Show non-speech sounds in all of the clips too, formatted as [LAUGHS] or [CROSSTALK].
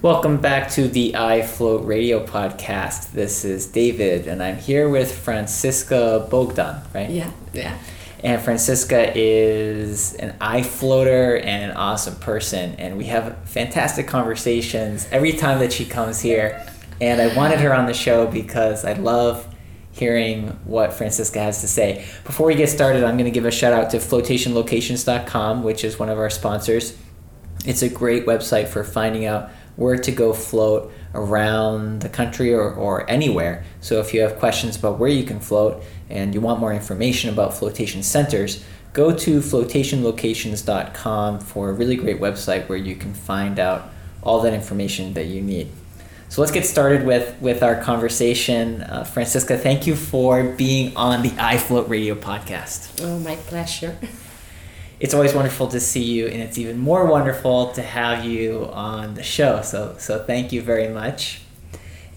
Welcome back to the iFloat Radio podcast. This is David, and I'm here with Francisca Bogdan, right? Yeah, yeah. And Francisca is an I floater and an awesome person, and we have fantastic conversations every time that she comes here. And I wanted her on the show because I love hearing what Francisca has to say. Before we get started, I'm going to give a shout out to flotationlocations.com, which is one of our sponsors. It's a great website for finding out where to go float around the country or, or anywhere. So if you have questions about where you can float and you want more information about flotation centers, go to flotationlocations.com for a really great website where you can find out all that information that you need. So let's get started with, with our conversation. Uh, Francisca, thank you for being on the iFloat Radio podcast. Oh, my pleasure. it's always wonderful to see you, and it's even more wonderful to have you on the show. So, so thank you very much.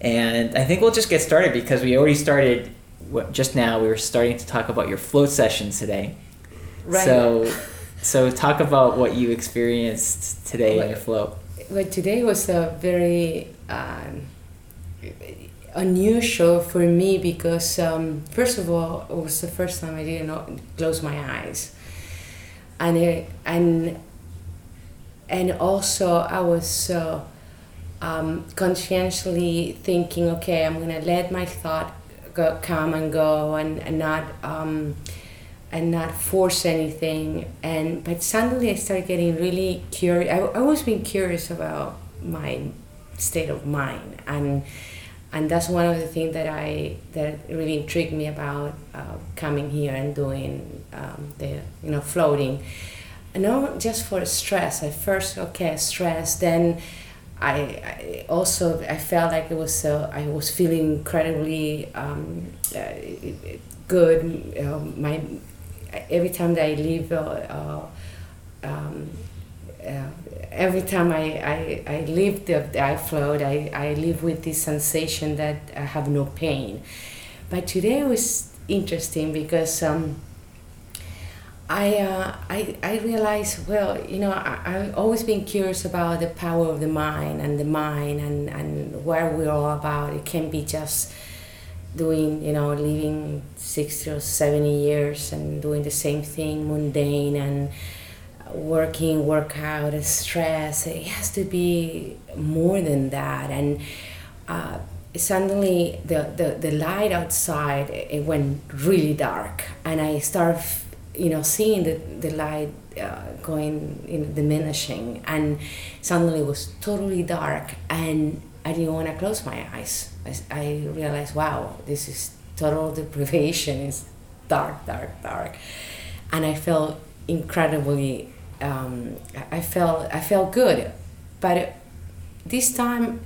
And I think we'll just get started because we already started just now. We were starting to talk about your float session today. Right. So, so talk about what you experienced today in your float. Well, today was a very um, unusual for me because um, first of all, it was the first time I didn't close my eyes. And it, and and also I was uh, um, conscientiously thinking, okay, I'm gonna let my thought go, come and go, and and not um, and not force anything. And but suddenly I started getting really curious. I, I always been curious about my state of mind, and and that's one of the things that I that really intrigued me about uh, coming here and doing um, the you know floating. Not just for stress. At first, okay, stress. Then I, I also I felt like it was uh, I was feeling incredibly um, uh, good. My every time that I leave. Uh, uh um, uh, every time I, I, I leave the, the iFloat, I, I live with this sensation that I have no pain. But today was interesting because um, I, uh, I, I realized, well, you know, I, I've always been curious about the power of the mind and the mind and, and where we're all about. It can be just doing, you know, living 60 or 70 years and doing the same thing, mundane and working, workout, and stress. It has to be more than that. And uh, suddenly the, the, the light outside, it went really dark. And I started, you know, seeing the, the light uh, going, you know, diminishing. And suddenly it was totally dark. And I didn't want to close my eyes. I, realized, wow, this is total deprivation. [LAUGHS] It's dark, dark, dark. And I felt incredibly um, I felt I felt good, but this time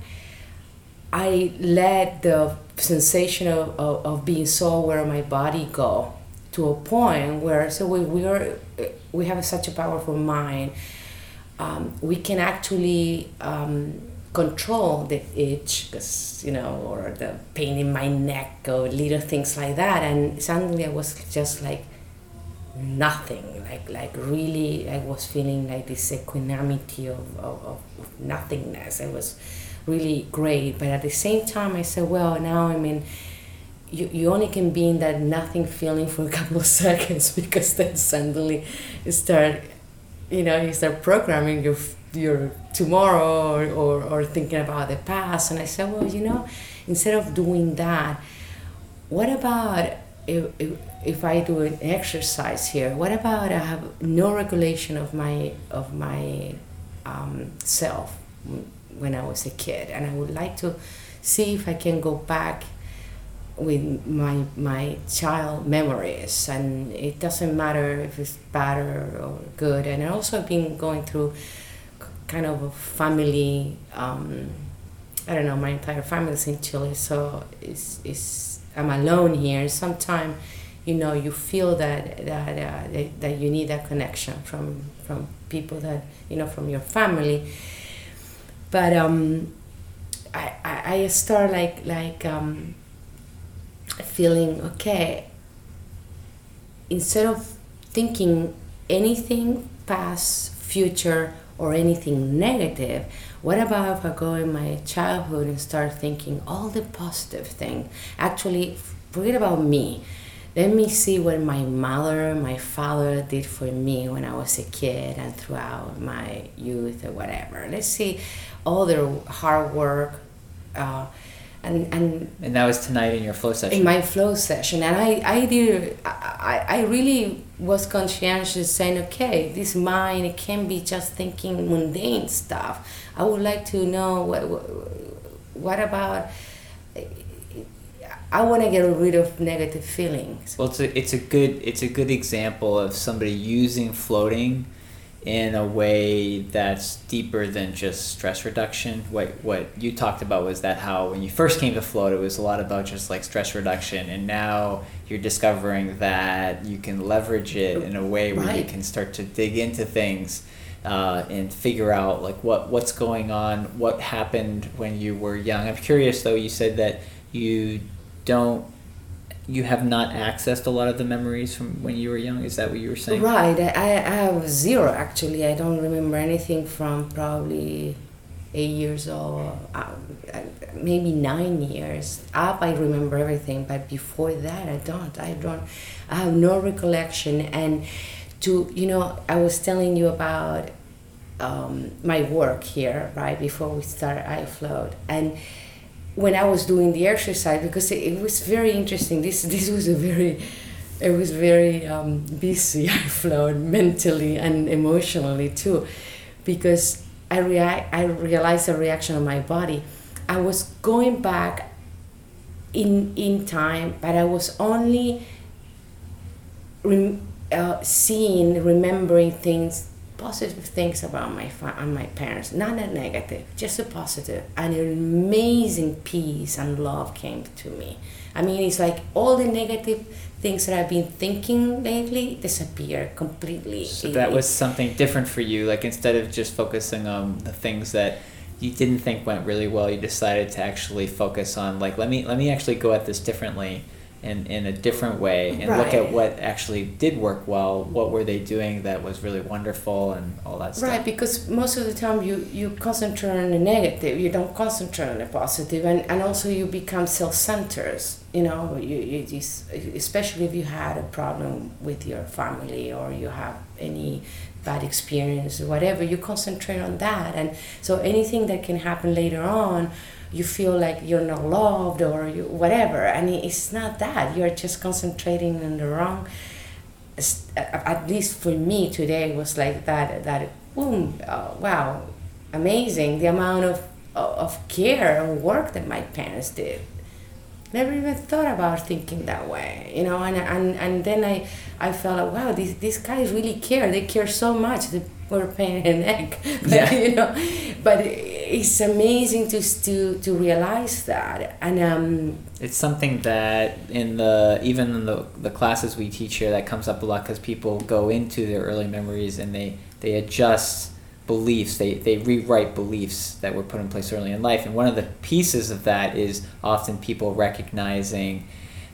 I let the sensation of, of, of being so aware of my body go to a point where so we we are we have such a powerful mind. Um, we can actually um, control the itch, because you know, or the pain in my neck, or little things like that. And suddenly I was just like nothing like like really i was feeling like this equanimity of, of, of nothingness it was really great but at the same time i said well now i mean you, you only can be in that nothing feeling for a [LAUGHS] couple of seconds because then suddenly you start you know you start programming your your tomorrow or, or, or thinking about the past. And i said well you know instead of doing that what about if, if, if I do an exercise here, what about I have no regulation of my of my um, self when I was a kid, and I would like to see if I can go back with my my child memories, and it doesn't matter if it's bad or, good. And I also have been going through kind of a family. Um, I don't know, my entire family is in Chile, so it's, it's I'm alone here. Sometimes you know you feel that that, uh, that you need that connection from from people that you know from your family but um I, I, I start like like um, feeling okay instead of thinking anything past future or anything negative what about if i go in my childhood and start thinking all the positive thing? Actually forget about me. Let me see what my mother my father did for me when i was a kid and throughout my youth or whatever. Let's see all their hard work uh, and and and that was tonight in your flow session. In my flow session. And i i did i i really was conscientious saying okay this mind it can be just thinking mundane stuff i would like to know what what about I want to get rid of negative feelings. Well, it's a it's a good it's a good example of somebody using floating in a way that's deeper than just stress reduction. What what you talked about was that how when you first came to float, it was a lot about just like stress reduction, and now you're discovering that you can leverage it in a way where right. you can start to dig into things. Uh, and figure out like what what's going on, what happened when you were young. I'm curious though. You said that you don't you have not accessed a lot of the memories from when you were young. Is that what you were saying? Right. I, I have zero actually. I don't remember anything from probably eight years old, uh, maybe nine years up. I remember everything, but before that, I don't. I don't. I have no recollection. And to you know, I was telling you about um, my work here right before we started iFloat and when I was doing the exercise because it, was very interesting. This this was a very it was very um, busy. [LAUGHS] I flowed mentally and emotionally too, because I react. I realized the reaction of my body. I was going back in in time, but I was only rem, uh, seeing, remembering things positive things about my fa- uh, my parents, not a negative, just a positive. And an amazing peace and love came to me. I mean, it's like all the negative things that I've been thinking lately disappear completely. So that was something different for you. Like instead of just focusing on the things that you didn't think went really well, you decided to actually focus on like let me let me actually go at this differently in, in a different way and right. look at what actually did work well what were they doing that was really wonderful and all that stuff right because most of the time you you concentrate on the negative you don't concentrate on the positive and, and also you become self-centered you know you, you just, especially if you had a problem with your family or you have any bad experience or whatever you concentrate on that and so anything that can happen later on you feel like you're not loved or you whatever. And it's not that. You're just concentrating on the wrong uh, at least for me today was like that that boom oh, wow amazing the amount of of care and work that my parents did never even thought about thinking that way you know and and, and then i i felt like wow these, these guys really care. They care so much. They were pain in the neck but, [LAUGHS] yeah. [LAUGHS] you know. But it's amazing to to to realize that. And um it's something that in the even in the the classes we teach here that comes up a lot because people go into their early memories and they they adjust beliefs they they rewrite beliefs that were put in place early in life and one of the pieces of that is often people recognizing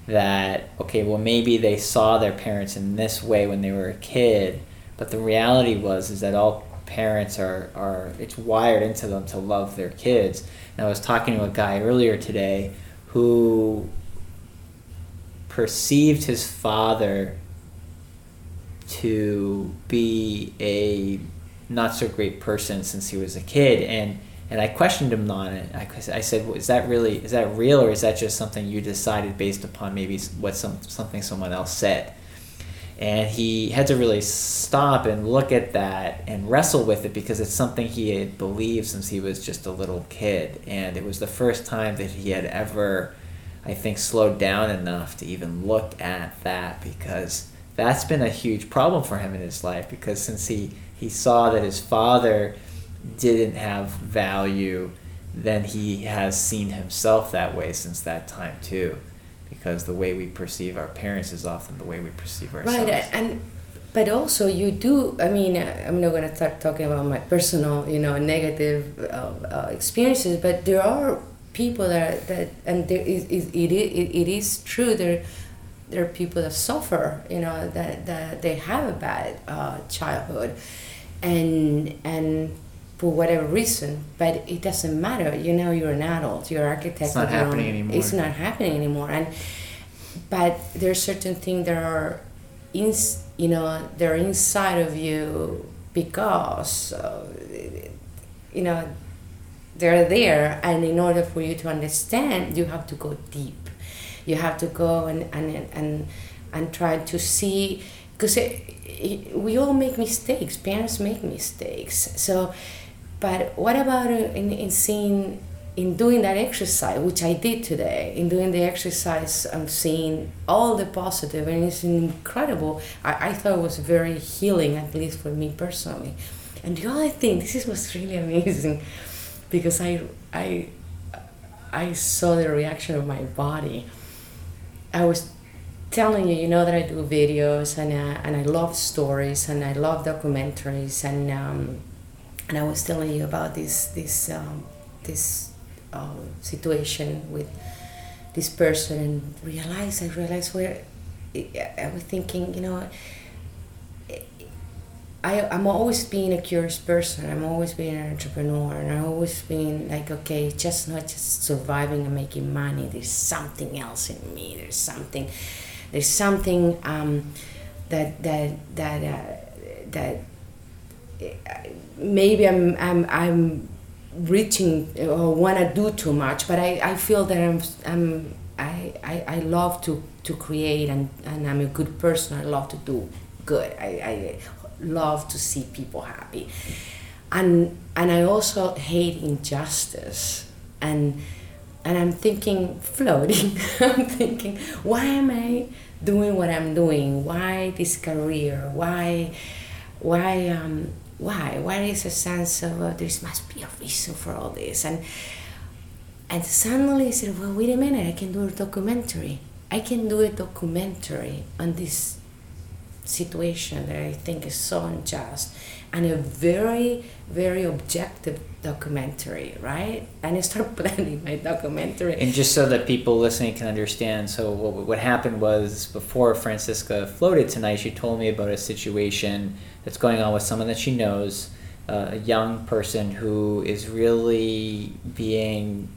that okay well maybe they saw their parents in this way when they were a kid but the reality was is that all parents are, are it's wired into them to love their kids. And I was talking to a guy earlier today who perceived his father to be a not so great person since he was a kid and and I questioned him on it. I, I said, well, "Is that really is that real, or is that just something you decided based upon maybe what some something someone else said?" and he had to really stop and look at that and wrestle with it because it's something he had believed since he was just a little kid and it was the first time that he had ever i think slowed down enough to even look at that because that's been a huge problem for him in his life because since he he saw that his father didn't have value then he has seen himself that way since that time too because the way we perceive our parents is often the way we perceive ourselves. Right, and but also you do. I mean, I'm not going to start talking about my personal, you know, negative uh, uh, experiences, but there are people that that and there is it, it, it, it is true there there are people that suffer you know that that they have a bad uh, childhood and and for whatever reason but it doesn't matter. You know you're an adult you're an architect it's not happening own, anymore. It's not happening anymore. And but there's certain things that are in you know they're inside of you because uh, you know they're there. And in order for you to understand you have to go deep. You have to go and and and, and try to see because we all make mistakes parents make mistakes. So but what about uh, in, in seeing in doing that exercise which i did today in doing the exercise i'm seeing all the positive and it's incredible. I, I thought it was very healing at least for me personally. And the other thing this is was really amazing because I I I saw the reaction of my body. I was telling you, you know that I do videos and uh, and I love stories and I love documentaries and um, and I was telling you about this this um, this uh, situation with this person and realized I realized where I was thinking, you know I, I'm always being a curious person. I'm always being an entrepreneur, and I'm always being like, okay, just not just surviving and making money. There's something else in me. There's something, there's something um, that that that uh, that maybe I'm I'm I'm reaching or want to do too much, but I, I feel that I'm I'm I, I, I love to, to create and, and I'm a good person. I love to do good. I, I love to see people happy and and i also hate injustice and and i'm thinking floating [LAUGHS] i'm thinking why am i doing what i'm doing? Why this career? Why why um why? Why is a sense of uh, there must be a reason for all this. And and suddenly i said well wait a minute i can do a documentary. I can do a documentary on this situation that I think is so unjust and a very, very objective documentary, right? And I start [LAUGHS] planning my documentary. And just so that people listening can understand, so what, what happened was before Francisca floated tonight, she told me about a situation that's going on with someone that she knows, uh, a young person who is really being,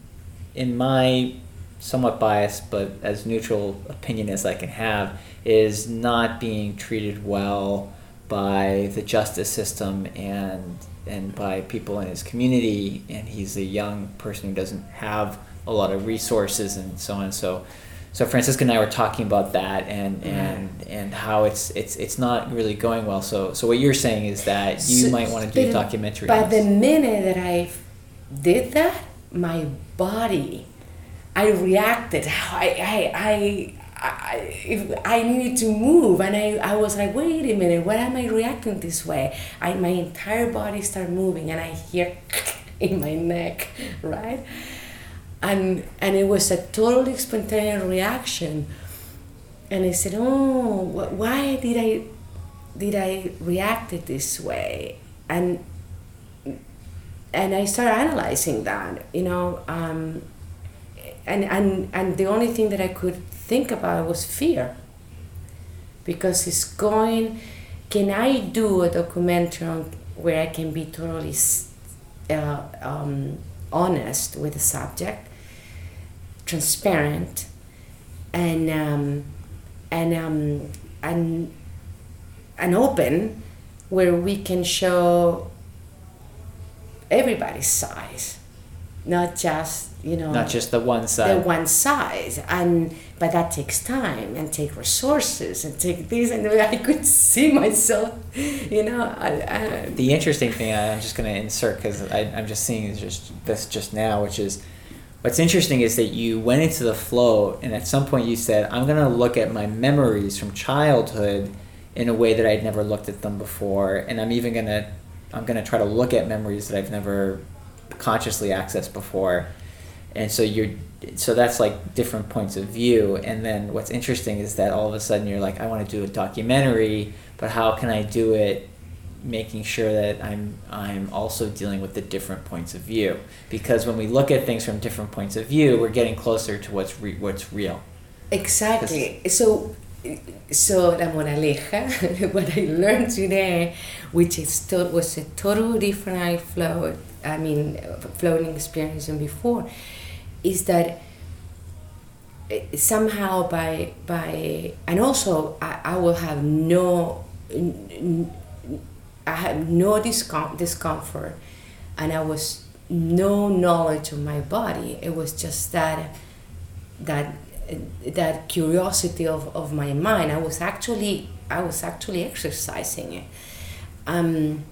in my somewhat biased, but as neutral opinion as I can have, is not being treated well by the justice system and and by people in his community. And he's a young person who doesn't have a lot of resources and so on. So. So Francisca and I were talking about that and, and and how it's it's it's not really going well. So so what you're saying is that you so, might want to do a documentary. But the minute that I did that, my body I reacted. I, I, I, I, I needed to move, and I, I was like, wait a minute, why am I reacting this way? I, my entire body started moving, and I hear [LAUGHS] in my neck, right? And and it was a totally spontaneous reaction, and I said, oh, why did I, did I react this way? And and I started analyzing that, you know. Um, and, and, and the only thing that I could think about was fear. Because it's going, can I do a documentary on where I can be totally uh, um, honest with the subject, transparent, and um, and um, and and open, where we can show everybody's size, not just you know not just the one side. the one size. And but that takes time and take resources and take these and [LAUGHS] i could see myself you know I, I, the interesting thing i'm just going to insert because i'm just seeing just this just now which is what's interesting is that you went into the flow and at some point you said i'm going to look at my memories from childhood in a way that i'd never looked at them before. And i'm even going to i'm going to try to look at memories that i've never consciously accessed before and so you're so that's like different points of view and then what's interesting is that all of a sudden you're like i want to do a documentary but how can i do it making sure that I'm I'm also dealing with the different points of view because when we look at things from different points of view, we're getting closer to what's re- what's real. Exactly. So so la moraleja, [LAUGHS] what I learned today, which is to, was a totally different I float, I mean, floating experience than before, is that eh, somehow by by and also I, I will have no I have no discom- discomfort and I was no knowledge of my body it was just that that that curiosity of, of my mind. I was actually I was actually exercising it. Um,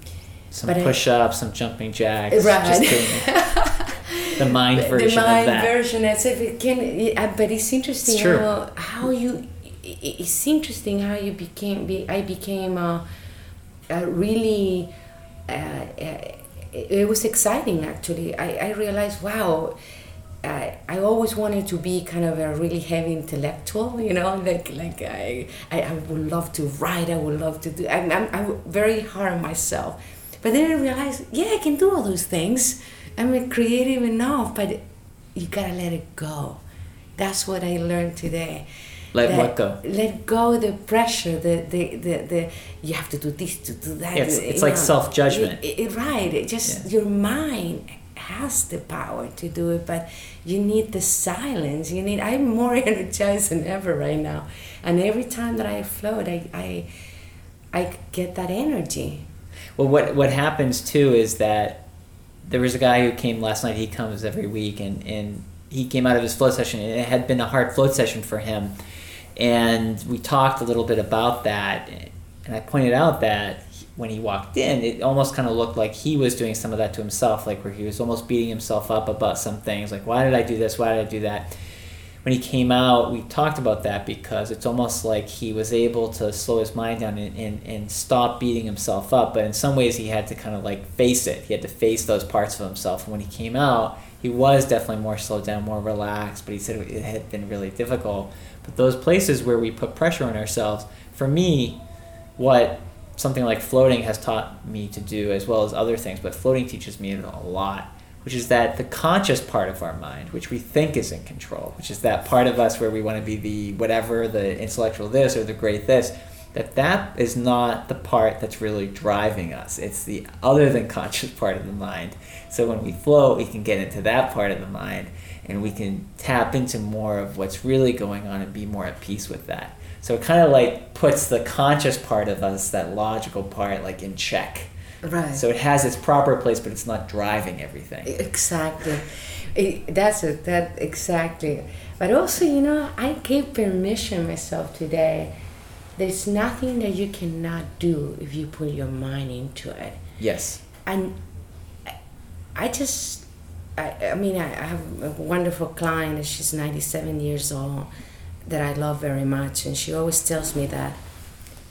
some push-ups, some jumping jacks. Right. The mind version the mind of that. version. As if it can, but it's interesting it's how how you. It's interesting how you became. be, I became a, a really. Uh, uh, it was exciting actually. I, I realized wow I, I always wanted to be kind of a really heavy intellectual, [LAUGHS] you know, like like I, I, I would love to write, I would love to do, I'm, I'm, I'm very hard on myself. But then I realized, yeah, I can do all those things. I'm creative enough, but you gotta let it go. That's what I learned today. Let what go? Let go the pressure, the, the, the, the you have to do this, to do that. Yeah, it's, it's like self judgment. Right, it just yeah. your mind has the power to do it, but you need the silence. You need. I'm more [LAUGHS] energized than ever right now, and every time that I float, I I, I get that energy. Well, what what happens too is that there was a guy who came last night. He comes every week, and and he came out of his float session, and it had been a hard float session for him, and we talked a little bit about that, and I pointed out that when he walked in, it almost kind of looked like he was doing some of that to himself, like where he was almost beating himself up about some things, like why did I do this? Why did I do that? When he came out, we talked about that because it's almost like he was able to slow his mind down and, and, and stop beating himself up. But in some ways, he had to kind of like face it. He had to face those parts of himself. And when he came out, he was definitely more slowed down, more relaxed. But he said it had been really difficult. But those places where we put pressure on ourselves, for me, what something like floating has taught me to do as well as other things, but floating teaches me a lot, which is that the conscious part of our mind, which we think is in control, which is that part of us where we want to be the whatever, the intellectual this or the great this, that that is not the part that's really driving us. It's the other than [LAUGHS] conscious part of the mind. So when we flow, we can get into that part of the mind and we can tap into more of what's really going on and be more at peace with that. So it kind of like puts the conscious part of us, that logical part, like in check. Right. So it has its proper place, but it's not driving everything. Exactly. It, that's it. That exactly. But also, you know, I gave permission myself today. There's nothing that you cannot do if you put your mind into it. Yes. And I just, I, I mean, I, I have a wonderful client. She's 97 years old that I love very much, and she always tells me that.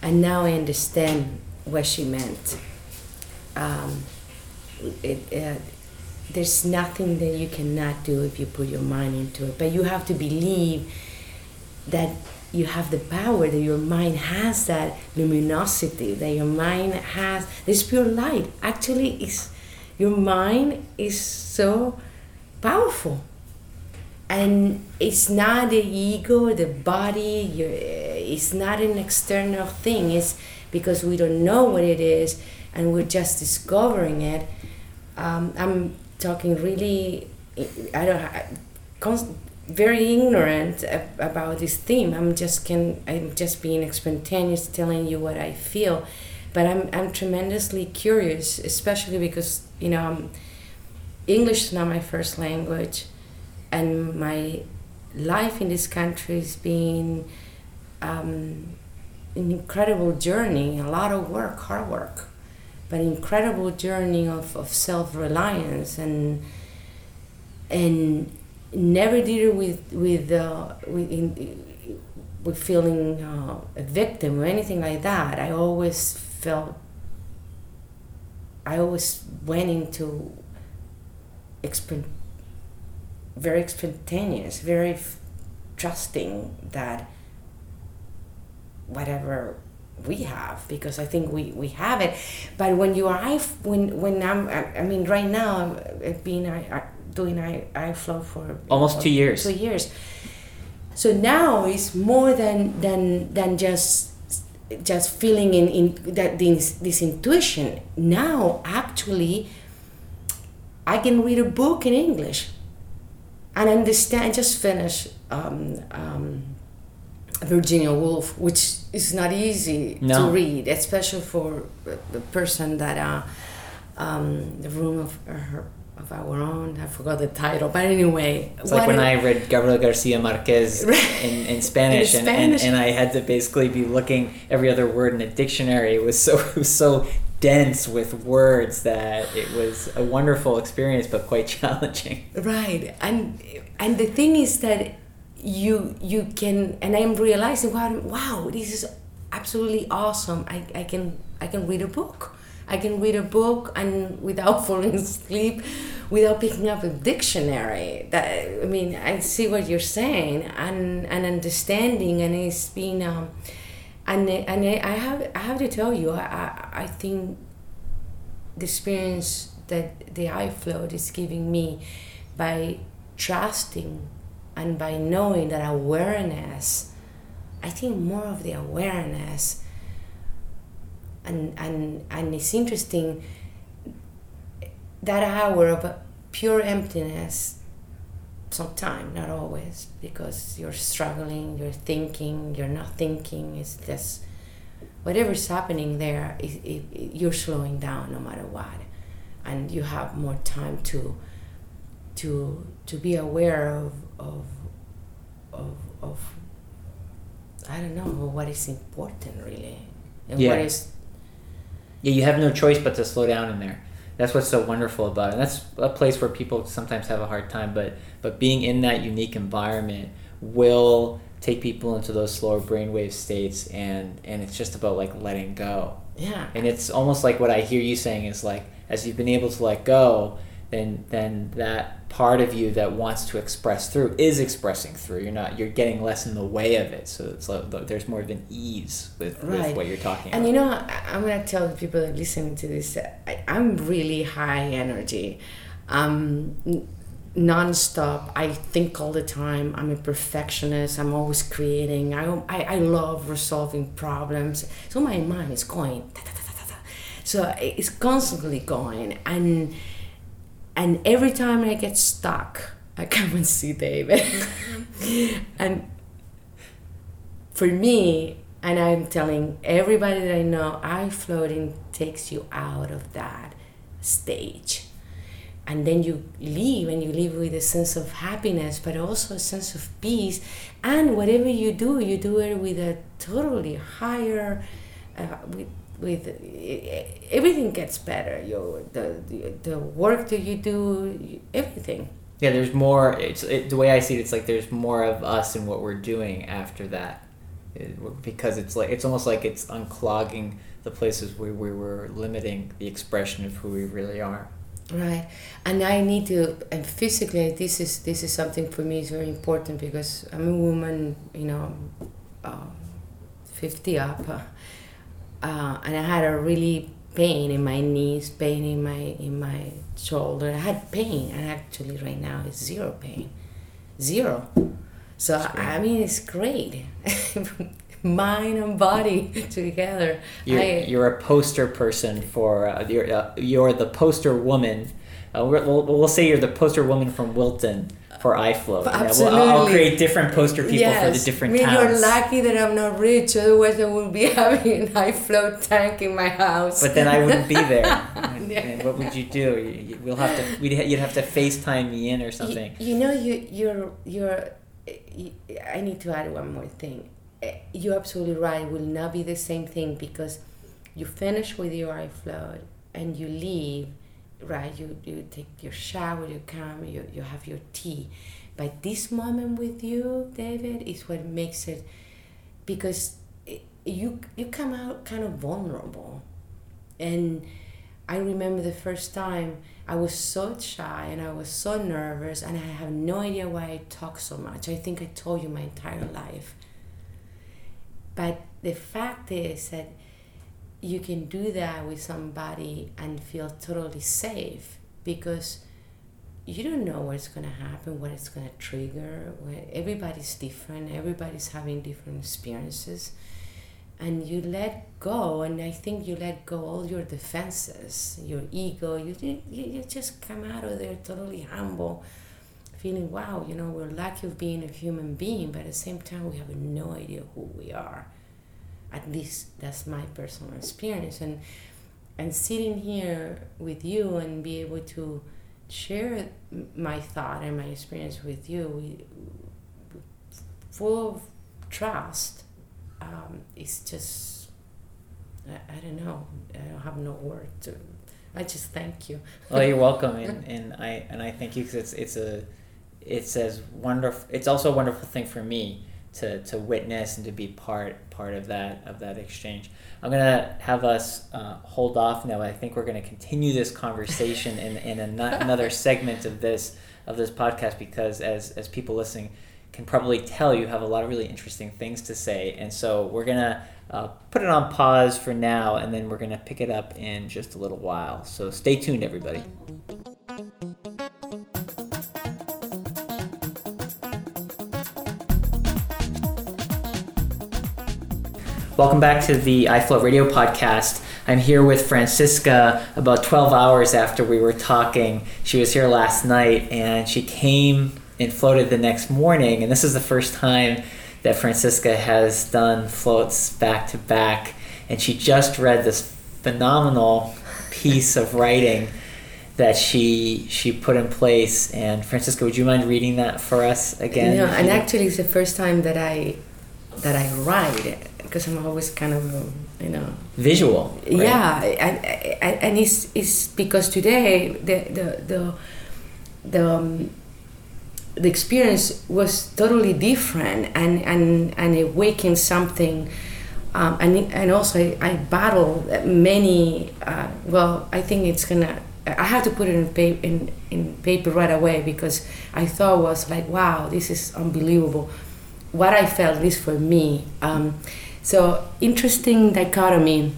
And now I understand what she meant. Um, it, there's nothing that you cannot do if you put your mind into it, but you have to believe that you have the power, that your mind has that luminosity, that your mind has this pure light. Actually, is your mind is so powerful. And it's not the ego the body it's not an external thing. It's because we don't know what it is and we're just discovering it um, i'm talking really i don't very ignorant about this theme. I'm just can i'm just being spontaneous telling you what i feel. But i'm, I'm tremendously curious especially because you know english is not my first language and my life in this country has been um, an incredible journey, a lot of work, hard work, but incredible journey of, of self-reliance and and never did it with with uh, with, in, with feeling uh, a victim or anything like that. I always felt I always went into exp- very spontaneous, very f- trusting that whatever we have because I think we, we have it. But when you are I when when I'm I, I mean right now I've been I, I doing I I flow for almost two years. Two years. So now it's more than than than just just feeling in, in that this, this intuition. Now actually I can read a book in English and understand. Just finished um, um, Virginia Woolf, which is not easy No. to read, especially for the person that uh, um, the room of her of our own. I forgot the title, but anyway, It's like when I read Gabriel Garcia Marquez [LAUGHS] in, in Spanish, In and, Spanish. And, and I had to basically be looking every other word in a dictionary. It was so [LAUGHS] it was so dense with words that it was a wonderful experience, but quite [LAUGHS] challenging. right and and the thing is that you you can and i'm realizing wow, wow this is absolutely awesome. I, I can i can read a book. I can read a book and without [LAUGHS] falling asleep without picking up a dictionary. That i mean i see what you're saying and and understanding and it's been um and and i have i have to tell you i i, I think the experience that the iFloat is giving me by trusting and by knowing that awareness i think more of the awareness and and and it's interesting that hour of pure emptiness sometimes not always because you're struggling you're thinking you're not thinking it's just whatever's happening there it, it, it- you're slowing down no matter what. And you have more time to to to be aware of of of, of I don't know what is important really and Yeah. what is Yeah, you have no choice but to slow down in there. That's what's so wonderful about it. And that's a place where people sometimes have a hard time, but but being in that unique environment will take people into those slower brainwave states and and it's just about like letting go. yeah And it's almost like what I hear you saying is like as you've been able to let go, then then that part of you that wants to express through is expressing through. You're not you're getting less in the way of it. So it's like there's more of an ease with, with what you're talking And about. And you know, I- I'm gonna tell the people that listening to this, I, I'm really high energy, um, non-stop. I think all the time. I'm a perfectionist. I'm always creating. I I, I love resolving problems. So my mind is going. da, da, da, da, da, da. So it's constantly going, and and every time I get stuck, I come and see David, and for me, and I'm telling everybody that I know, eye floating takes you out of that stage. And then you leave and you leave with a sense of happiness, but also a sense of peace. And whatever you do, you do it with a totally higher, uh, with, with everything gets better. You, the, the, the work that you do, everything. Yeah, there's more. It's it, the way I see it. It's like there's more of us and what we're doing after that, It- because it's like it's almost like it's unclogging the places where we were limiting the expression of who we really are. Right, and I need to, and physically, this is this is something for me is very important because I'm a woman, you know, um, fifty up, uh, and I had a really pain in my knees, pain in my in my shoulder. I had pain, and actually right now it's zero pain, zero. So I mean, it's great, [LAUGHS] mind and body [LAUGHS] together. You're, I, you're a poster person for uh, you're uh, you're the poster woman. Uh, we're, we'll, we'll say you're the poster woman from Wilton for iFloat. And we'll- I'll, create different poster people for the different I mean, towns. you're lucky that I'm not rich, otherwise I would be [LAUGHS] having an float tank in my house. But then I wouldn't be there. [LAUGHS] Yeah. and what would you do? You, you- we'll have to. We'd you'd have to FaceTime me in or something. You, you know, you you're you're. You, I need to add one more thing. Eh, You're absolutely right. It will not be the same thing because you finish with your float and you leave. Right, you, you take your shower, you come, you, you have your tea. But this moment with you, David, is what makes it because it, you you come out kind of vulnerable. And I remember the first time I was so shy and I was so nervous and I have no idea why I talk so much. I think I told you my entire life. But the fact is that you can do that with somebody and feel totally safe because you don't know what's going to happen, what it's going to trigger. Everybody's different, everybody's having different experiences. And you let go, and I think you let go all your defenses, your ego. You, you, you just come out of there totally humble, feeling, wow, you know, we're lucky of being a human being, but at the same time, we have no idea who we are. At least that's my personal experience. And, and sitting here with you and be able to share my thought and my experience with you we, full of trust um, it's just I, I don't know. I don't have no word to I just thank you. Well you're [LAUGHS] welcome. And, and I and I thank you because it's it's a it's as wonderful it's also a wonderful thing for me to, to witness and to be part part of that of that exchange. I'm gonna have us uh, hold off now. I think we're gonna continue this conversation in, in a, [LAUGHS] another segment of this of this podcast because as as people listening can probably tell, you have a lot of really interesting things to say, and so we're gonna uh, put it on pause for now, and then we're gonna pick it up in just a little while. So stay tuned, everybody. Welcome back to the iFloat Radio podcast. I'm here with Francisca about 12 hours after we were talking. She was here last night and she came and floated the next morning. And this is the first time that Francisca has done floats back to back. And she just read this phenomenal piece of writing that she she put in place. And Francisca, would you mind reading that for us again? No, and actually, it's the first time that I that I write because I'm always kind of you know visual. Right? Yeah, and, and it's it's because today the the the the, um, the experience was totally different and and and it awakened something. Um, and and also I, I battle many. Uh, well, I think it's gonna. I have to put it in paper in, in paper right away because I thought was like, wow, this is unbelievable. What I felt, at least for me. Um, so, interesting dichotomy.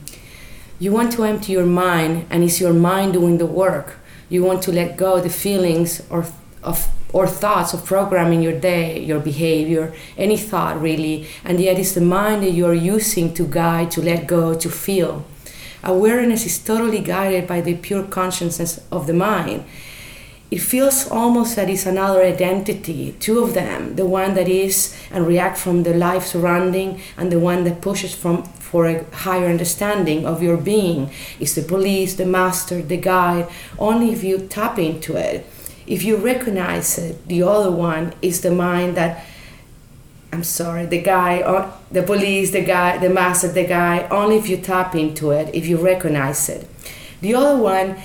You want to empty your mind, and it's your mind doing the work. You want to let go the feelings or of or thoughts of programming your day, your behavior, any thought really, and yet it's the mind that you are using to guide, to let go, to feel. Awareness is totally guided by the pure consciousness of the mind it feels almost that it's another identity, two of them, the one that is and react from the life surrounding and the one that pushes from for a higher understanding of your being is the police, the master, the guide, only if you tap into it. If you recognize it, the other one is the mind that I'm sorry, the guy, or the police, the guy, the master, the guy, only if you tap into it, if you recognize it. The other one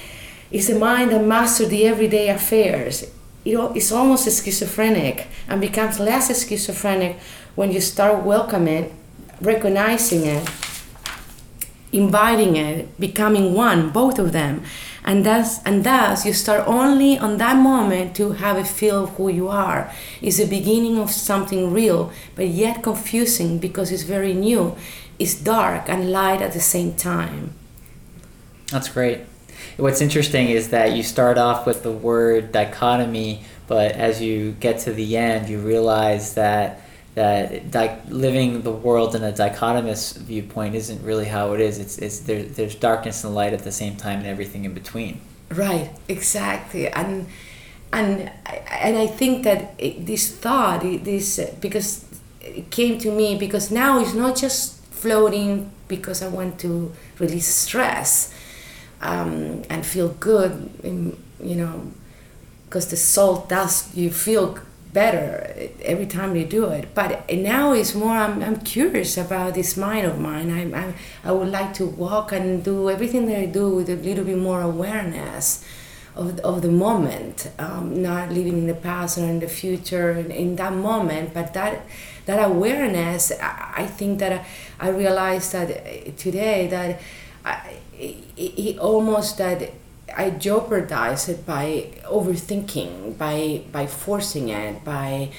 is a mind that masters the everyday affairs. It's almost schizophrenic and becomes less schizophrenic when you start welcoming, recognizing it, inviting it, becoming one, both of them. And thus, and thus, you start only on that moment to have a feel of who you are. It's the beginning of something real, but yet confusing because it's very new. It's dark and light at the same time. That's great what's interesting is that you start off with the word dichotomy, but as you get to the end, you realize that that di- living the world in a dichotomous viewpoint isn't really how it is. It's, it's there, there's darkness and light at the same time and everything in between. Right, exactly, and and and I think that this thought, this because it came to me because now it's not just floating because I want to release stress um, and feel good, in, you know, because the salt does you feel better every time you do it. But now it's more, I'm, I'm curious about this mind of mine. I, I, I would like to walk and do everything that I do with a little bit more awareness of, of the moment, um, not living in the past or in the future in, in that moment, but that that awareness, I, I think that I, I realized that today that I, it, almost that I jeopardize it by overthinking, by by forcing it, by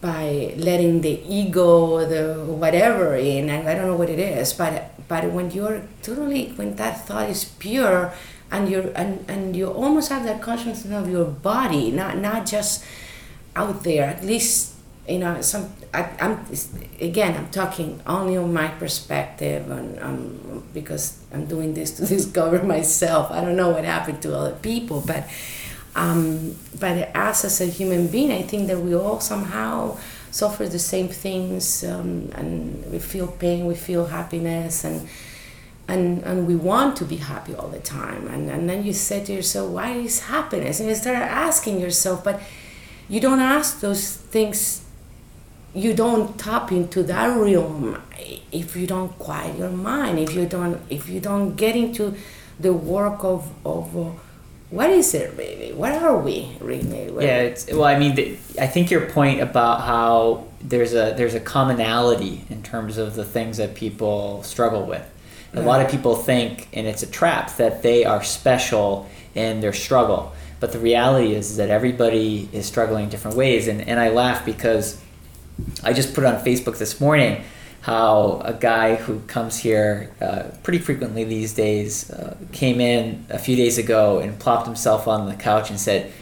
by letting the ego the whatever in and i don't know what it is but but when you're totally when that thought is pure and you're and, and you almost have that consciousness of your body not not just out there at least you know some I, am again i'm talking only on my perspective and um, because i'm doing this to [LAUGHS] discover myself. I don't know what happened to other people but um, but as as a human being i think that we all somehow suffer the same things um, and we feel pain we feel happiness and and and we want to be happy all the time. And, and then you say to yourself why is happiness? And you start asking yourself but you don't ask those things you don't tap into that realm if you don't quiet your mind if you don't if you don't get into the work of of uh, what is it really what are we really what yeah it's well i mean the, i think your point about how there's a there's a commonality in terms of the things that people struggle with. A lot of people think and it's a trap that they are special in their struggle. But the reality is, is that everybody is struggling in different ways. And, and i laugh because I just put on Facebook this morning how a guy who comes here uh, pretty frequently these days uh, came in a few days ago and plopped himself on the couch and said,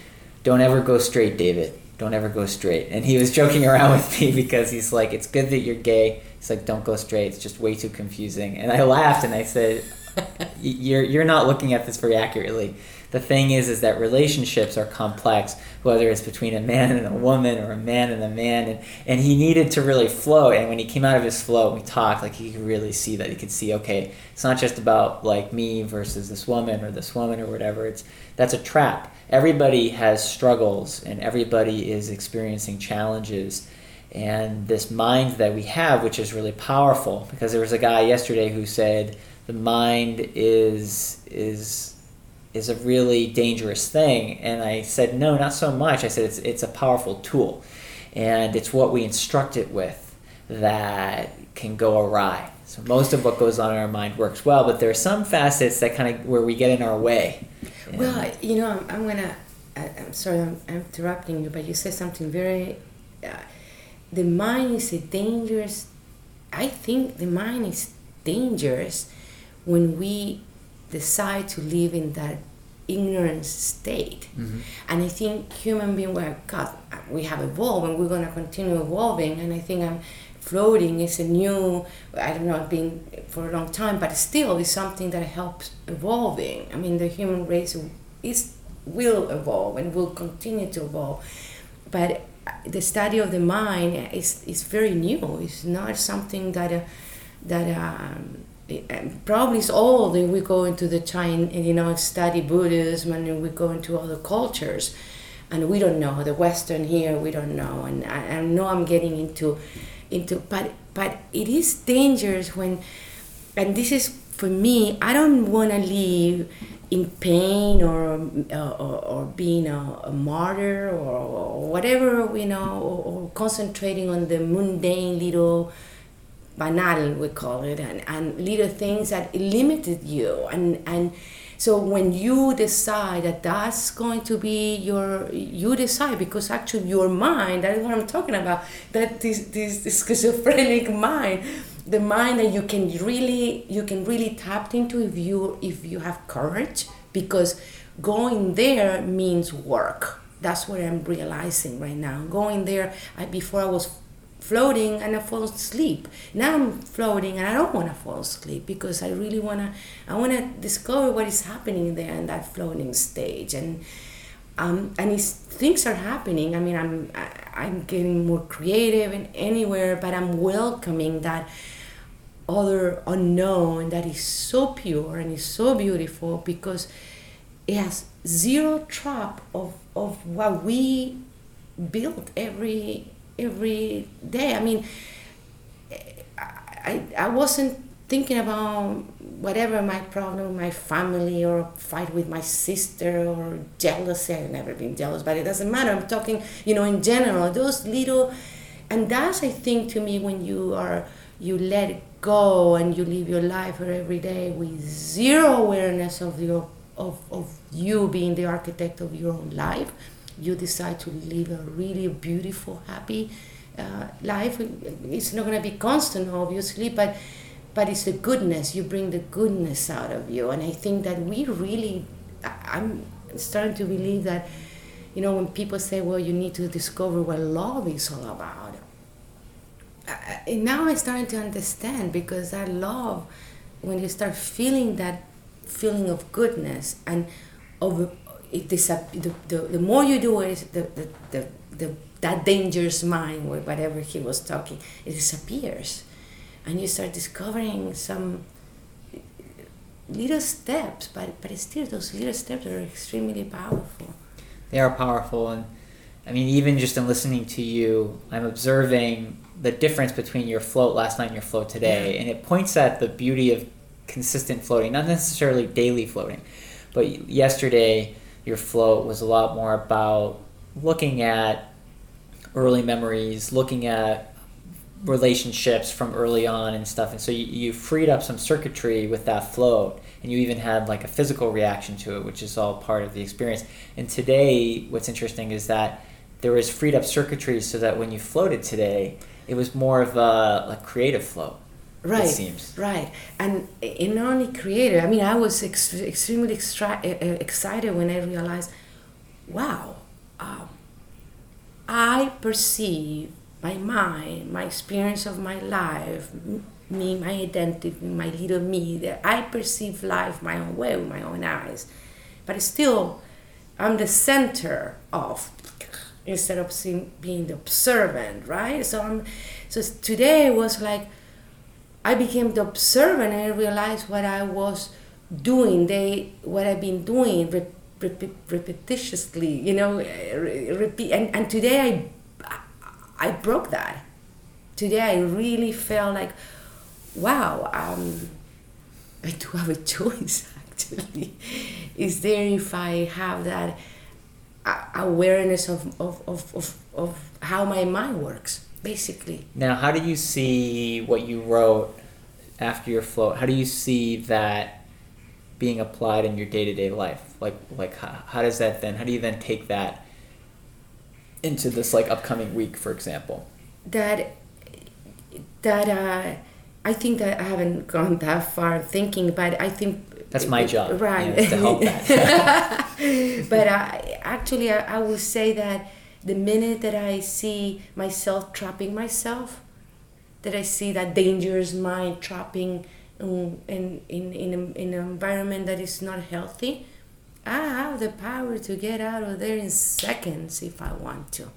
Don't ever go straight, David. Don't ever go straight. And he was [LAUGHS] joking around with me because he's like, It's good that you're gay. He's like, Don't go straight. It's just way too confusing. And I laughed and I said, [LAUGHS] You're, you're not looking at this very accurately the thing is is that relationships are complex whether it's between a man and a woman or a man and a man and, and he needed to really flow and when he came out of his flow and we talked like he could really see that he could see okay it's not just about like me versus this woman or this woman or whatever it's that's a trap. Everybody has struggles and everybody is experiencing challenges and this mind that we have which is really powerful because there was a guy yesterday who said the mind is is is a really dangerous thing. And I said, no, not so much. I said, it's, it's a powerful tool. And it's what we instruct it with that can go awry. So most of what goes on in our mind works well, but there are some facets that kind of where we get in our way. Well, you know, I'm, I'm gonna. I, am sorry, I'm, I'm, interrupting you, but you said something very. Uh, the mind is a dangerous. I think the mind is dangerous when we decide to live in that ignorance state. Mm-hmm. And I think human being, well, cut. we have evolved and we're going to continue evolving. And I think I'm floating is a new, I don't know, been for a long time, but still is something that helps evolving. I mean, the human race is will evolve and will continue to evolve. But the study of the mind is, is very new. It's not something that, uh, that um, probably it's old and we go into the China, you know, study Buddhism and we go into other cultures. And we don't know the Western here we don't know. And I, I know I'm getting into into but but it is dangerous when and this is for me I don't want to live in pain or uh, or, or, being a, a martyr or, or, whatever you know or, or concentrating on the mundane little banal we call it and, and little things that limited you. And and so when you decide that that's going to be your you decide because actually your mind that's what i'm talking about that this this, this schizophrenic mind the mind that you can really you can really tap into if you if you have courage because going there means work. That's what i'm realizing right now. Going there I, before i was floating and I fall asleep. Now I'm floating and I don't want to fall asleep because I really want to I want to discover what is happening there in that floating stage and um, and it's, things are happening. I mean, I'm I, I'm getting more creative and anywhere, but I'm welcoming that other unknown that is so pure and is so beautiful because it has zero trap of of what we build every every day. I mean, I, I wasn't thinking about whatever my problem, my family, or fight with my sister, or jealousy. I've never been jealous, but it doesn't matter. I'm talking, you know, in general, those little, and that's I think to me when you are you let go and you live your life every day with zero awareness of your of, of you being the architect of your own life you decide to live a really beautiful, happy, uh, life. It's not going to be constant obviously but but it's the goodness. You bring the goodness out of you. And i think that we really i'm starting to believe that you know when people say well you need to discover what love is all about I, now i'm starting to understand because that love when you start feeling that feeling of goodness and of it disap- the, the, the more you do it the, the, the, the that dangerous mind or whatever he was talking it disappears and you start discovering some little steps but but still those little steps are extremely powerful they are powerful and i mean even just in listening to you i'm observing the difference between your float last night and your float today yeah. and it points at the beauty of consistent floating not necessarily daily floating but yesterday your float was a lot more about looking at early memories looking at relationships from early on and stuff. And so you, you freed up some circuitry with that float and you even had like a physical reaction to it which is all part of the experience. And today what's interesting is that there was freed up circuitry so that when you floated today it was more of a, a creative flow right seems right and in only creative i mean i was ex- extremely extra- excited when i realized wow um, i perceive my mind, my experience of my life, me, my identity, my little me, that I perceive life my own way with my own eyes. But still, I'm the center of instead of seeing, being the observant, right? So I'm so today was like I became the observer and I realized what I was doing, they what I've been doing rep, rep, repetitiously, you know, repeat and, and today I I broke that. Today I really felt like, wow, um, I do have a [LAUGHS] choice actually. Is there if I have that awareness of, of, of, of, of how my mind works, basically. Now, how do you see what you wrote after your float? How do you see that being applied in your day to day life? Like, like how, how does that then, how do you then take that into this like upcoming week, for example? That that uh, I think that I haven't gone that far thinking, but I think that's my job, right? To help that. [LAUGHS] but I, actually, I, I would say that the minute that I see myself trapping myself, that I see that dangerous mind trapping um, in in in in, a, in an environment that is not healthy, I have the power to get out of there in seconds if I want to.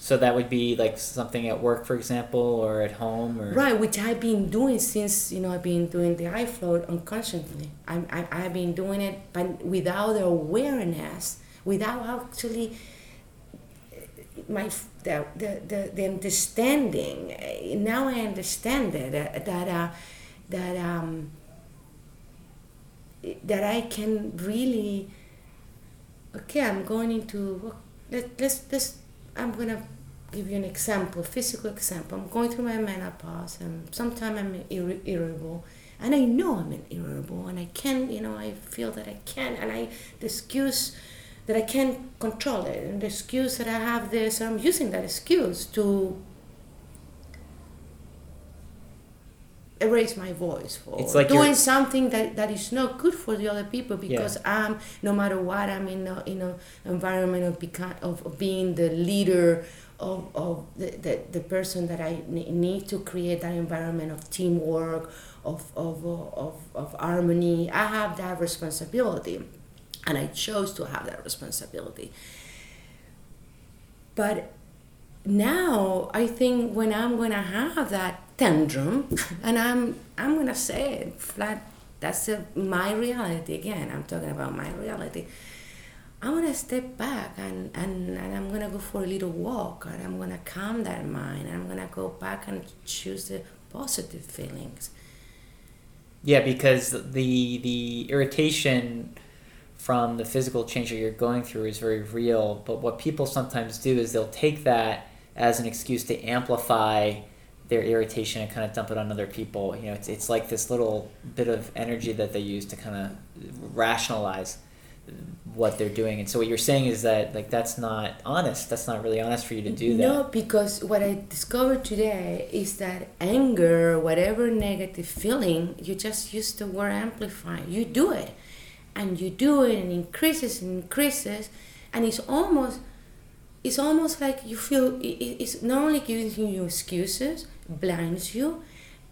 So that would be like something at work, for example, or at home, or right, which I've been doing since you know I've been doing the iFloat unconsciously. I'm, I I've been doing it, but without the awareness, without actually my the the the, understanding. Now I understand it that that uh, that um that I can really okay I'm going into let, let's let's I'm gonna give you an example physical example I'm going through my menopause and sometimes I'm ir- irritable and I know I'm irritable and I can you know I feel that I can and I the excuse that I can't control it. And the excuse that I have this I'm using that excuse to erase my voice for it's like doing something that, that is not good for the other people because yeah. I'm no matter what I'm in a in an environment of, beca- of, being the leader of, of the, the, the person that I need to create that environment of teamwork of, of, of, of harmony. I have that responsibility and I chose to have that responsibility but now I think when I'm gonna have that tantrum, [LAUGHS] and I'm I'm gonna say it flat. That's a, my reality again. I'm talking about my reality. I'm gonna step back and, and, and I'm gonna go for a little walk and I'm gonna calm that mind. I'm gonna go back and choose the positive feelings. Yeah, because the the irritation from the physical change that you're going through is very real. But what people sometimes do is they'll take that as an excuse to amplify their irritation and kind of dump it on other people. You know, it's, it's like this little bit of energy that they use to kind of rationalize what they're doing. And so what you're saying is that like that's not honest. That's not really honest for you to do that. No, because what I discovered today is that anger, whatever negative feeling, you just use the word amplify. You do it. And you do it and increases and increases and it's almost it's almost like you feel it's not only giving you excuses, blinds you,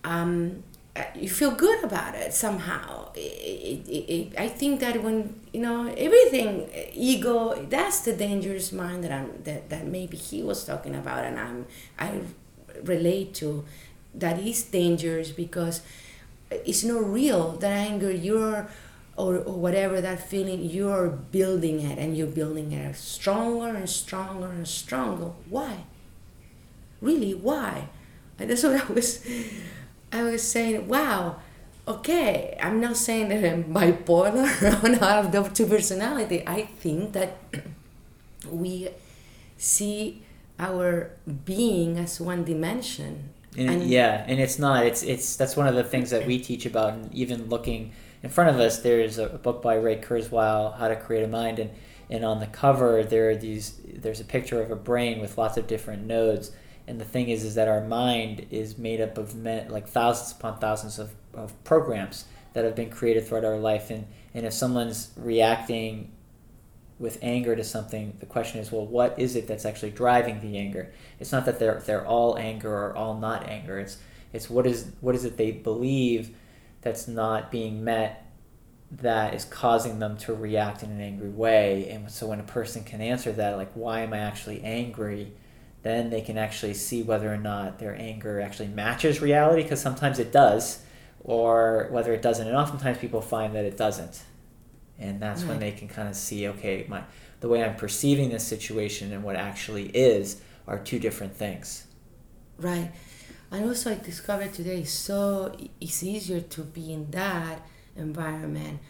um, uh, you feel good about it somehow. It, it, it, I think that when you know everything, ego, that's the dangerous mind that I'm that, that maybe he was talking about, and I'm I relate to. That is dangerous because it's not real. That anger, you're or, or whatever that feeling, you're building it, and you're building it stronger and stronger and stronger. Why? Really, why? And that's what I was I was saying, wow, okay, I'm not saying that I'm bipolar [LAUGHS] or not have the two personality. I think that [CLEARS THROAT] we see our being as one dimension. And, and yeah, and it's not. It's it's that's one of the things that we teach about, and even looking in front of us, there's a book by Ray Kurzweil, How to Create a Mind, and and on the cover there are these. There's a picture of a brain with lots of different nodes and the thing is is that our mind is made up of men, like thousands upon thousands of, of programs that have been created throughout our life and, and if someone's reacting with anger to something the question is well what is it that's actually driving the anger it's not that they're they're all anger or all not anger it's it's what is what is it they believe that's not being met that is causing them to react in an angry way and so when a person can answer that like why am i actually angry then they can actually see whether or not their anger actually matches reality, because sometimes it does, or whether it doesn't. And oftentimes people find that it doesn't. And that's right. when they can kind of see, okay, my the way I'm perceiving this situation and what actually is are two different things. Right. And also I discovered today so it's easier to be in that environment,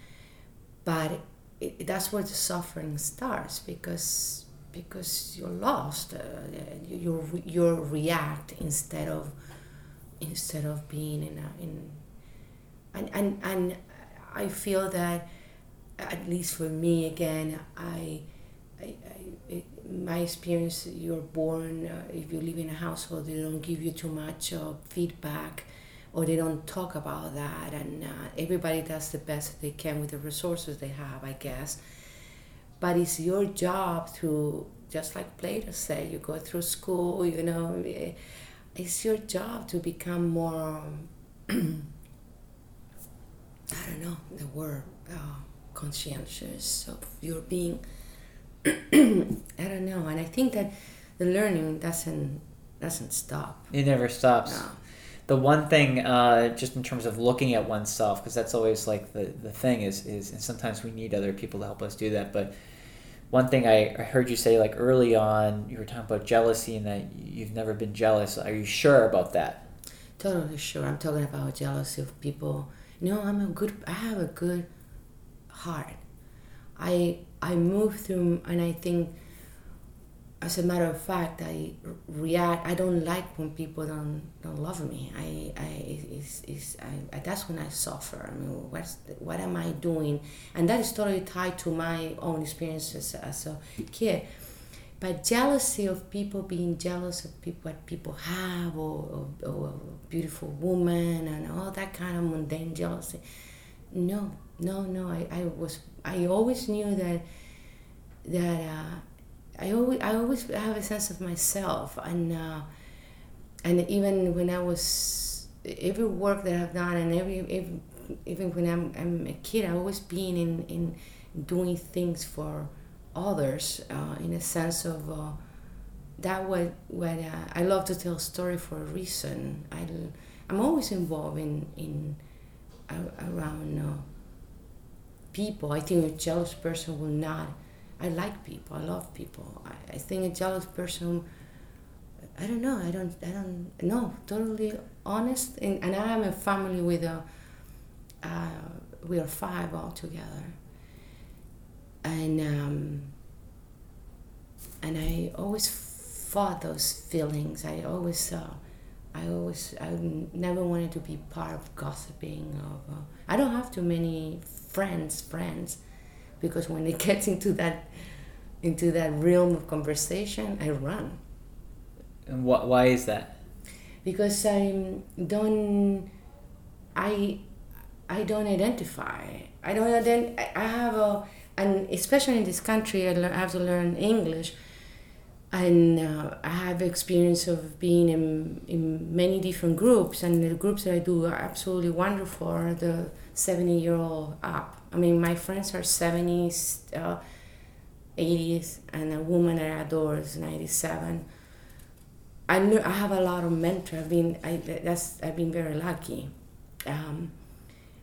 but it, that's where the suffering starts because because you're lost. Uh, you you react instead of instead of being in a, in and and and I feel that at least for me again I. I, I my experience, you're born, uh, if you live in a household, they don't give you too much uh, feedback or they don't talk about that. And uh, everybody does the best they can with the resources they have, I guess but it's your job to just like plato said you go through school you know eh, it's your job to become more [CLEARS THROAT] i don't know the word uh, conscientious of your being i don't know and i think that the learning doesn't doesn't stop. It never stops. No. the one thing uh, just in terms of looking at oneself because that's always like the, the thing is is and sometimes we need other people to help us do that but one thing I, I heard you say like early on you were talking about jealousy and that you've never been jealous. Are you sure about that? Totally sure. I'm talking about jealousy of people. No i'm a good i have a good heart. I i move through and i think as a matter of fact, I react. I don't like when people don't don't love me. I, I it's, it's, I, that's when I suffer. I mean, what's what am I doing? And that is totally tied to my own experiences as a kid. But jealousy of people being jealous of people what people have, or, or, or a beautiful woman, and all that kind of mundane jealousy. No, no, no. I, I was I always knew that that. Uh, I always I always have a sense of myself and uh, and even when I was every work that I've done and every, every even when I'm, I'm a kid I always been in, in doing things for others uh, in a sense of uh, that what what uh, I love to tell story for a reason I I'm always involved in in around uh, people I think a jealous person will not I like people. I love people. I, I think a jealous person. I don't know. I don't. I don't know. Totally honest. And, and I am a family with a. Uh, we are five all together. And um, and I always fought those feelings. I always uh, I always I never wanted to be part of gossiping. Of uh, I don't have too many friends. Friends because when it [LAUGHS] gets into that into that realm of conversation, I run. And wh- why is that? Because I don't, I, I don't identify. I don't ident- I have a, and especially in this country, I, learn, I have to learn English. And uh, I have experience of being in, in many different groups, and the groups that I do are absolutely wonderful. The seventy year old up. I mean, my friends are seventies. Uh, 80s and a woman I adore is 97. I know I have a lot of mentors. I've been I that's I've been very lucky, um,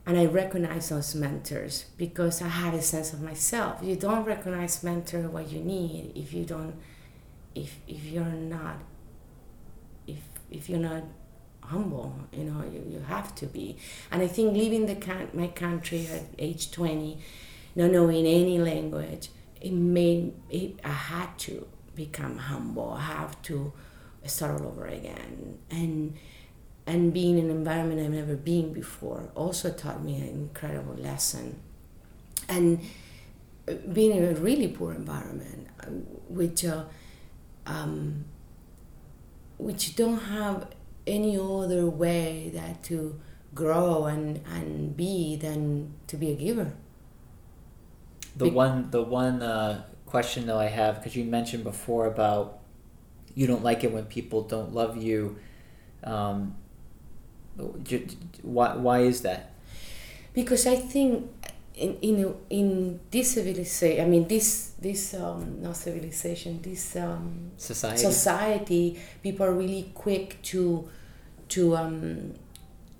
and I recognize those mentors because I have a sense of myself. You don't recognize mentor what you need if you don't, if if you're not, if if you're not humble. You know you, you have to be. And I think leaving the can- my country at age 20, not knowing any language it made it I had to become humble. I have to start all over again. And and being in an environment I've never been before also taught me an incredible lesson. And being in a really poor environment, which uh, um, which don't have any other way that to grow and, and be than to be a giver. The Be- one the one uh, question though I have because you mentioned before about you don't like it when people don't love you. Um, why why is that? Because I think in in in this civilization, I mean this this um, not civilization, this um, society. society, people are really quick to to um,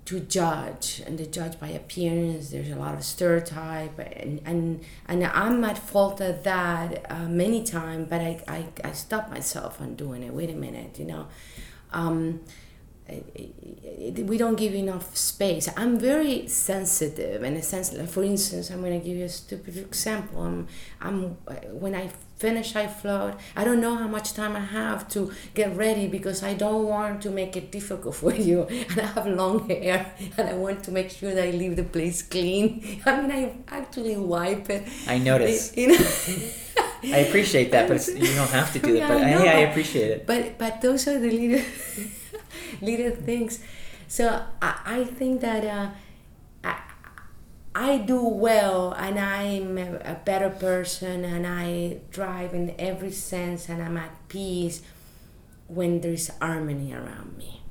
to judge and they judge by appearance. There's a lot of stereotype and and, and i'm at fault of that uh, many times but I, I i stop myself on doing it. Wait a minute you know? Um, we don't give enough space. I'm very sensitive, and a sense. For instance, I'm going to give you a stupid example. I'm, I'm when I finish I float. I don't know how much time I have to get ready because I don't want to make it difficult [LAUGHS] for you. And I have long hair, [LAUGHS] and I want to make sure that I leave the place clean. [LAUGHS] I mean, I actually wipe it. I notice. You know. I appreciate that, but you don't have to do it. But I, I, I appreciate it. But but those are the little [LAUGHS] little things. So I, I think that uh, I, I do well and I'm a better person and I drive in every sense and I'm at peace when there's harmony around me.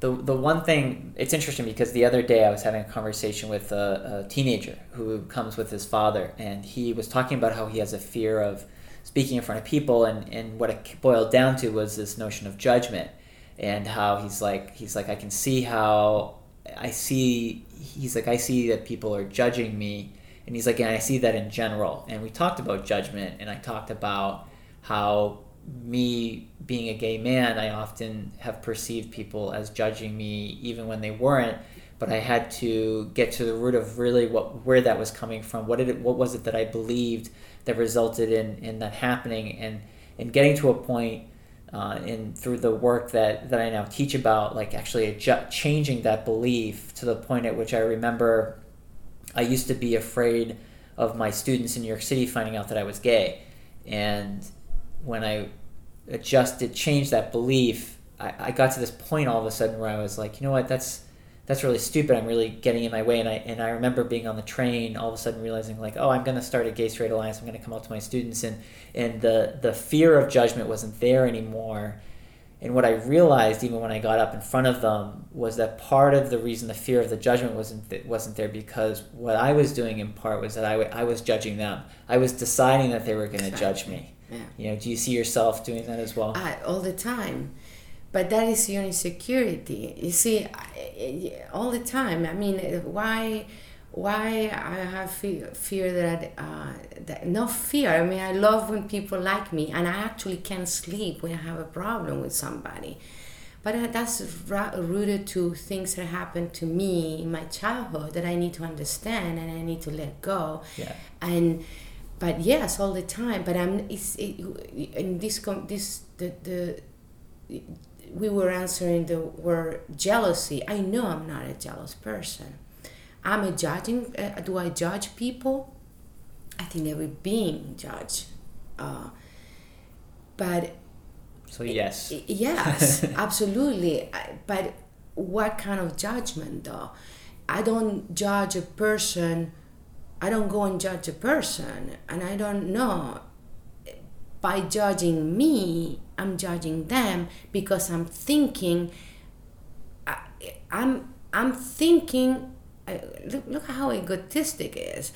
The, the one thing it's interesting because the other day I was having a conversation with a, a teenager who comes with his father and he was talking about how he has a fear of speaking in front of people and, and what it boiled down to was this notion of judgment and how he's like he's like I can see how I see he's like I see that people are judging me and he's like and I see that in general. And we talked about judgment and I talked about how me being a gay man I often have perceived people as judging me even when they weren't but I had to get to the root of really what where that was coming from what did it what was it that I believed that resulted in in that happening and and getting to a point uh, and through the work that, that I now teach about, like actually adju- changing that belief to the point at which I remember I used to be afraid of my students in New York City finding out that I was gay. And when I adjusted, changed that belief, I, I got to this point all of a sudden where I was like, you know what, that's that's really stupid. I'm really getting in my way. And I, and I remember being on the train, all of a sudden realizing like, oh, I'm going to start a gay straight alliance. I'm going to come out to my students. And, and the, the fear of judgment wasn't there anymore. And what I realized, even when I got up in front of them, was that part of the reason the fear of the judgment wasn't th- wasn't there because what I was doing in part was that I, w- I was judging them. I was deciding that they were going to judge me. Yeah. You know, do you see yourself doing that as well? I, all the time but that is your insecurity you see all the time i mean why why i have fear, fear that, uh, that no fear. I mean i love when people like me and i actually can't sleep when i have a problem with somebody. But that's rooted to things that happened to me in my childhood that i need to understand and i need to let go. Yeah. and but yes all the time but i'm it's it, in this this the the we were answering the word jealousy. I know I'm not a jealous person. I'm a judging. Uh, do I judge people? I think every being judge, Uh, but so yes, yes, [LAUGHS] absolutely. But what kind of judgment though? I don't judge a person. I don't go and judge a person, and I don't know. By judging me, I'm judging them because I'm thinking. I, I'm I'm thinking. Look, how egotistic is.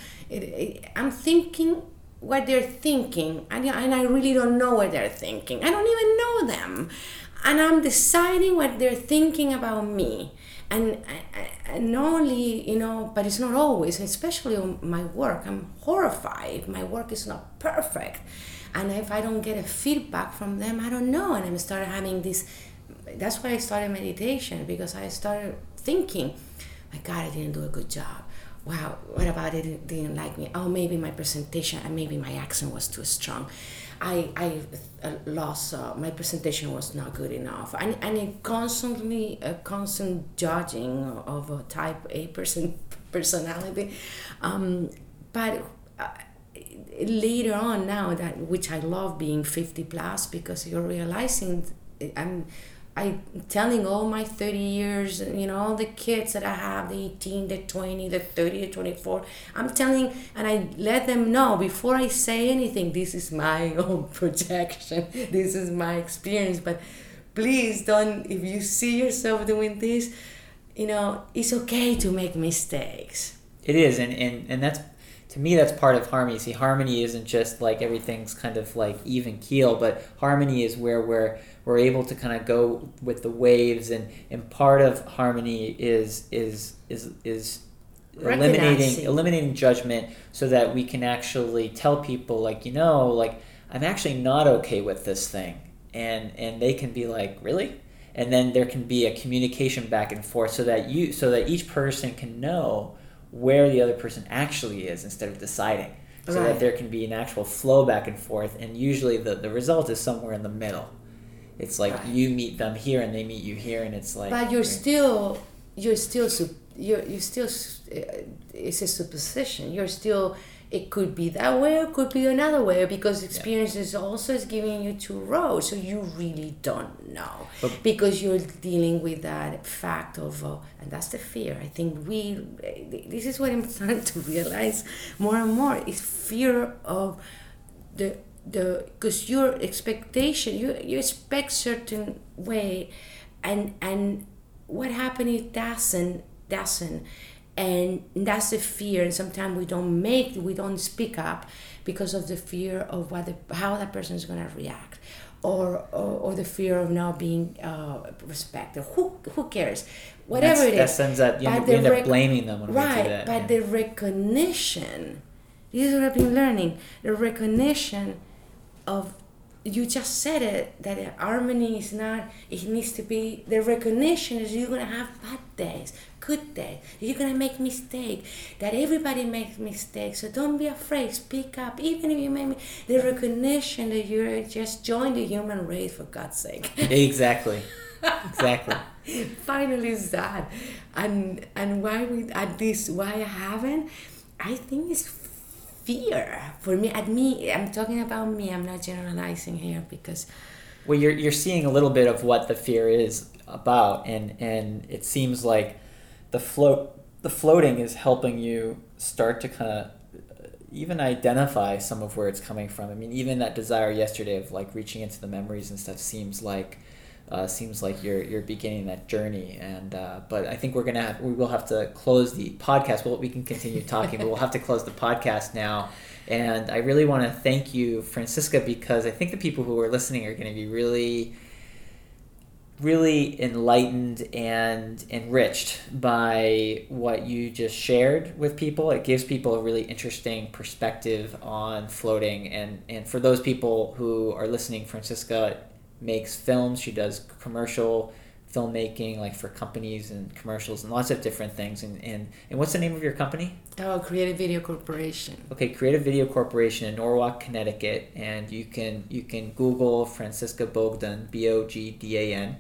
I'm thinking what they're thinking, and, I really don't know what they're thinking. I don't even know them, and I'm deciding what they're thinking about me and, and only you know but it's not always especially on my work i'm horrified my work is not perfect and if i don't get a feedback from them i don't know. And i started having this that's why i started meditation because i started thinking my god i didn't do a good job. Wow what about it didn't like me. Oh maybe my presentation and maybe my accent was too strong. I, I uh, lost, uh, my presentation was not good enough. And, and it constantly, a constant judging of a type A person [LAUGHS] personality. Um, but uh, later on now that, which I love being 50 plus because you're realizing I'm I telling all my 30 years, you know, all the kids that I have, the 18, the 20, the 30, the 24, I'm telling, and I let them know before I say anything, this is my [LAUGHS] own projection, this is my experience. But please don't, if you see yourself doing this, you know, it's okay to make mistakes. It is, and, and, and that's to me that's part of harmony. See harmony isn't just like everything's kind of like even keel but harmony is where we're we're able to kind of go with the waves and and part of harmony is is is is eliminating eliminating judgment so that we can actually tell people like you know like i'm actually not okay with this thing. And and they can be like really? And then there can be a communication back and forth so that you so that each person can know where the other person actually is instead of deciding so right. that there can be an actual flow back and forth and usually the, the result is somewhere in the middle it's like right. you meet them here and they meet you here and it's like but you're still you're still you're, you're still uh, it's a supposition you're still it could be that way or it could be another way because experience yeah. is also is giving you two roads so you really don't know but, because you're dealing with that fact of uh, and that's the fear i think we this is what i'm [LAUGHS] starting to realize more and more is fear of the the because your expectation you you expect certain way and and what happened it doesn't doesn't and that's the fear and sometimes we don't make we don't speak up because of the fear of what the, how that person is going to react or, or, or the fear of not being uh, respected. Who, who cares? Whatever That's, it is. that ends up you, end, end up blaming them when right we do that but yeah. the recognition this is what i've been learning the recognition of you just said it that harmony is not it needs to be the recognition is you're gonna have bad days good days you're gonna make mistake. that everybody makes mistakes. So don't be afraid. Speak up. Even if you make the recognition that you're just join the human race for god's sake. [LAUGHS] Exactly. Exactly. [LAUGHS] Finally that and and why we at this why i haven't i think it's fear. For me at me i'm talking about me. I'm not generalizing here because well you're, you're seeing a little bit of what the fear is about and and it seems like the float the floating is helping you start to kind of even identify some of where it's coming from i mean even that desire yesterday of like reaching into the memories and stuff seems like uh, seems like you're you're beginning that journey. And uh, but I think we're gonna have, we will have to close the podcast. Well, we can continue talking, but we'll have to close the podcast now. And I really want to thank you, Francisca, because I think the people who are listening are going to be really really enlightened and enriched by what you just shared with people. It gives people a really interesting perspective on floating. And, and for those people who are listening, Francisca makes films. She does commercial filmmaking, like for companies and commercials and lots of different things. And, and, and what's the name of your company? Oh, Creative Video Corporation. Okay, Creative Video Corporation in Norwalk, Connecticut, and you can you can Google Francisca Bogdan, B O G D A N,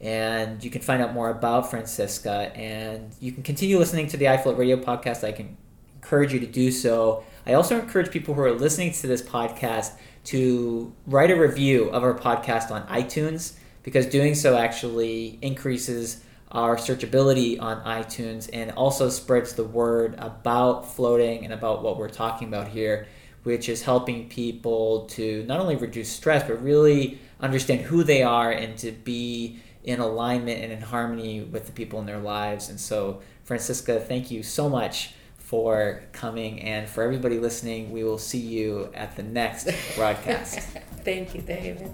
and you can find out more about Francisca. And you can continue listening to the iFloat Radio podcast. I can encourage you to do so. I also encourage people who are listening to this podcast to write a review of our podcast on iTunes because doing so actually increases our searchability on iTunes and also spreads the word about floating and about what we're talking about here, which is helping people to not only reduce stress, but really understand who they are and to be in alignment and in harmony with the people in their lives. And so, Francisca, thank you so much for coming. And for everybody listening, we will see you at the next broadcast. [LAUGHS] thank you, David.